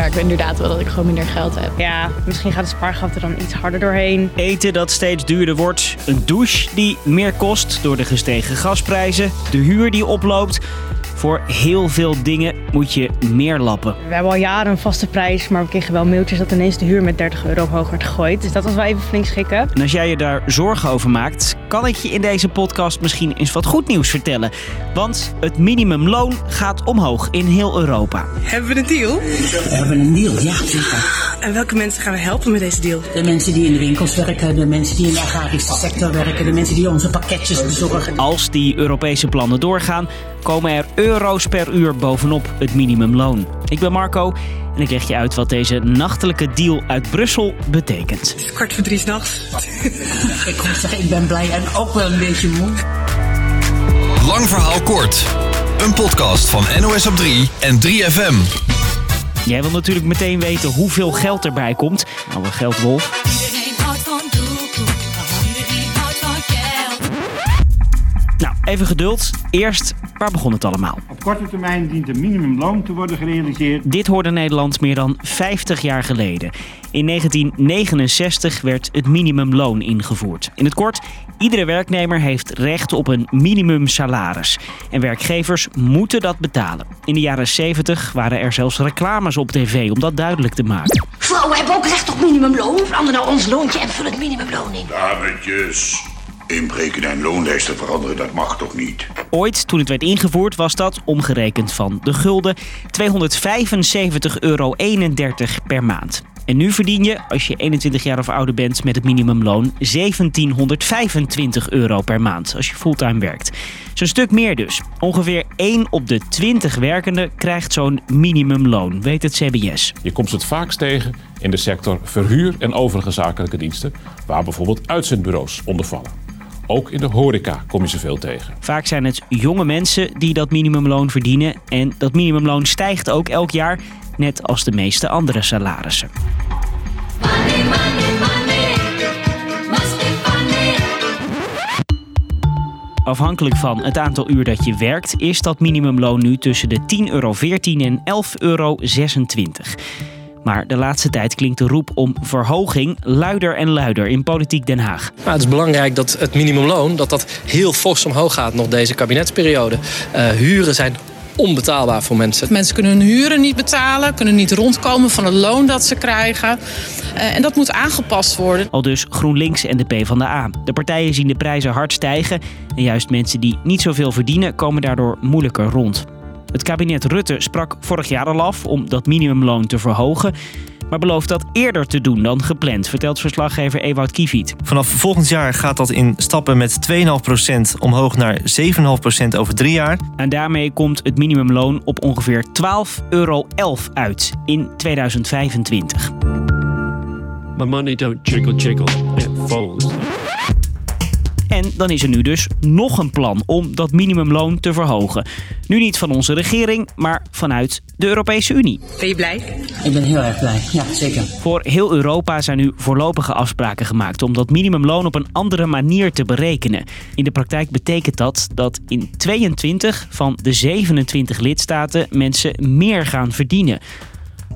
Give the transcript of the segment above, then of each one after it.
merk inderdaad wel dat ik gewoon minder geld heb. Ja, misschien gaat de spaargeld er dan iets harder doorheen. Eten dat steeds duurder wordt, een douche die meer kost door de gestegen gasprijzen, de huur die oploopt. Voor heel veel dingen moet je meer lappen. We hebben al jaren een vaste prijs, maar we kregen wel mailtjes dat ineens de huur met 30 euro omhoog werd gegooid. Dus dat was wel even flink schrikken. En als jij je daar zorgen over maakt, kan ik je in deze podcast misschien eens wat goed nieuws vertellen. Want het minimumloon gaat omhoog in heel Europa. Hebben we een deal? We hebben een deal, ja zeker. En welke mensen gaan we helpen met deze deal? De mensen die in de winkels werken, de mensen die in de agrarische sector werken, de mensen die onze pakketjes bezorgen. Als die Europese plannen doorgaan, komen er euro's per uur bovenop het minimumloon. Ik ben Marco en ik leg je uit wat deze nachtelijke deal uit Brussel betekent. Het is kwart voor drie s'nachts. Ik moet zeggen, ik ben blij en ook wel een beetje moe. Lang verhaal kort. Een podcast van NOS op 3 en 3FM. Jij wil natuurlijk meteen weten hoeveel geld erbij komt. Nou, wat even geduld. Eerst, waar begon het allemaal? Op korte termijn dient een minimumloon te worden gerealiseerd. Dit hoorde Nederland meer dan 50 jaar geleden. In 1969 werd het minimumloon ingevoerd. In het kort, iedere werknemer heeft recht op een minimumsalaris. En werkgevers moeten dat betalen. In de jaren 70 waren er zelfs reclames op tv om dat duidelijk te maken. Vrouwen hebben ook recht op minimumloon. Verander nou ons loontje en vul het minimumloon in. Dametjes, inbreken en loonlijsten veranderen, dat mag toch niet? Ooit, toen het werd ingevoerd, was dat, omgerekend van de gulden, 275,31 euro per maand. En nu verdien je, als je 21 jaar of ouder bent met het minimumloon, 1725 euro per maand als je fulltime werkt. Zo'n stuk meer dus. Ongeveer 1 op de 20 werkenden krijgt zo'n minimumloon, weet het CBS. Je komt het vaakst tegen in de sector verhuur en overige zakelijke diensten, waar bijvoorbeeld uitzendbureaus onder vallen. Ook in de horeca kom je ze veel tegen. Vaak zijn het jonge mensen die dat minimumloon verdienen. En dat minimumloon stijgt ook elk jaar, net als de meeste andere salarissen. Money, money, money. Must be funny. Afhankelijk van het aantal uur dat je werkt, is dat minimumloon nu tussen de 10,14 euro en 11,26 euro. Maar de laatste tijd klinkt de roep om verhoging luider en luider in politiek Den Haag. Nou, het is belangrijk dat het minimumloon dat dat heel fors omhoog gaat nog deze kabinetsperiode. Eh, huren zijn onbetaalbaar voor mensen. Mensen kunnen hun huren niet betalen, kunnen niet rondkomen van het loon dat ze krijgen. Eh, en dat moet aangepast worden. Al dus GroenLinks en de PvdA. De partijen zien de prijzen hard stijgen en juist mensen die niet zoveel verdienen komen daardoor moeilijker rond. Het kabinet Rutte sprak vorig jaar al af om dat minimumloon te verhogen, maar belooft dat eerder te doen dan gepland, vertelt verslaggever Ewout Kieviet. Vanaf volgend jaar gaat dat in stappen met 2,5% omhoog naar 7,5% over drie jaar. En daarmee komt het minimumloon op ongeveer 12,11 euro uit in 2025. My money don't jiggle jiggle, it falls. En dan is er nu dus nog een plan om dat minimumloon te verhogen. Nu niet van onze regering, maar vanuit de Europese Unie. Ben je blij? Ik ben heel erg blij, ja zeker. Voor heel Europa zijn nu voorlopige afspraken gemaakt om dat minimumloon op een andere manier te berekenen. In de praktijk betekent dat dat in 22 van de 27 lidstaten mensen meer gaan verdienen.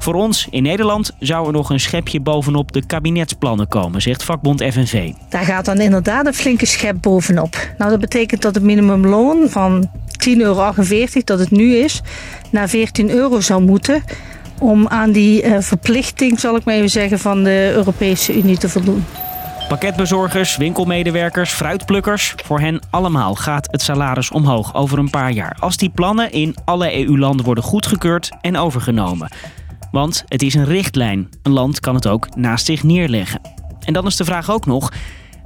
Voor ons in Nederland zou er nog een schepje bovenop de kabinetsplannen komen, zegt vakbond FNV. Daar gaat dan inderdaad een flinke schep bovenop. Nou, dat betekent dat het minimumloon van 10,48 euro, dat het nu is, naar 14 euro zou moeten. Om aan die eh, verplichting, zal ik maar even zeggen, van de Europese Unie te voldoen. Pakketbezorgers, winkelmedewerkers, fruitplukkers. Voor hen allemaal gaat het salaris omhoog over een paar jaar. Als die plannen in alle EU-landen worden goedgekeurd en overgenomen. Want het is een richtlijn. Een land kan het ook naast zich neerleggen. En dan is de vraag ook nog.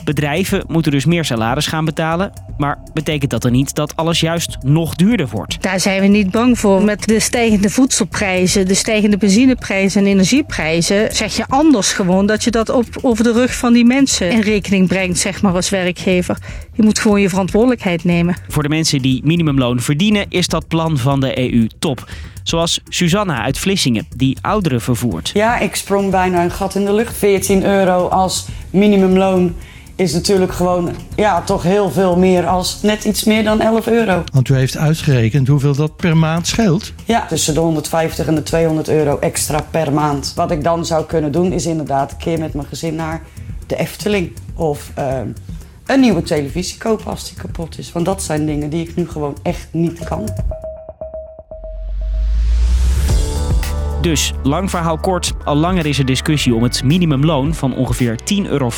Bedrijven moeten dus meer salaris gaan betalen. Maar betekent dat dan niet dat alles juist nog duurder wordt? Daar zijn we niet bang voor. Met de stijgende voedselprijzen, de stijgende benzineprijzen en energieprijzen, zeg je anders gewoon dat je dat op, over de rug van die mensen in rekening brengt, zeg maar als werkgever. Je moet gewoon je verantwoordelijkheid nemen. Voor de mensen die minimumloon verdienen is dat plan van de EU top. Zoals Susanna uit Vlissingen, die ouderen vervoert. Ja, ik sprong bijna een gat in de lucht. 14 euro als minimumloon is natuurlijk gewoon ja, toch heel veel meer als net iets meer dan 11 euro. Want u heeft uitgerekend hoeveel dat per maand scheelt. Ja, tussen de 150 en de 200 euro extra per maand. Wat ik dan zou kunnen doen is inderdaad een keer met mijn gezin naar de Efteling. Of ehm, een nieuwe televisie kopen als die kapot is. Want dat zijn dingen die ik nu gewoon echt niet kan. Dus, lang verhaal kort, al langer is er discussie om het minimumloon van ongeveer 10,50 euro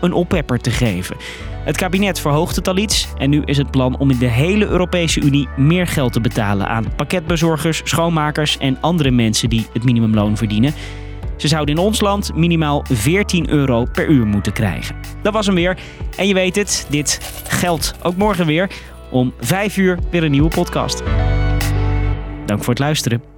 een oppepper te geven. Het kabinet verhoogt het al iets en nu is het plan om in de hele Europese Unie meer geld te betalen aan pakketbezorgers, schoonmakers en andere mensen die het minimumloon verdienen. Ze zouden in ons land minimaal 14 euro per uur moeten krijgen. Dat was hem weer. En je weet het, dit geldt ook morgen weer. Om 5 uur weer een nieuwe podcast. Dank voor het luisteren.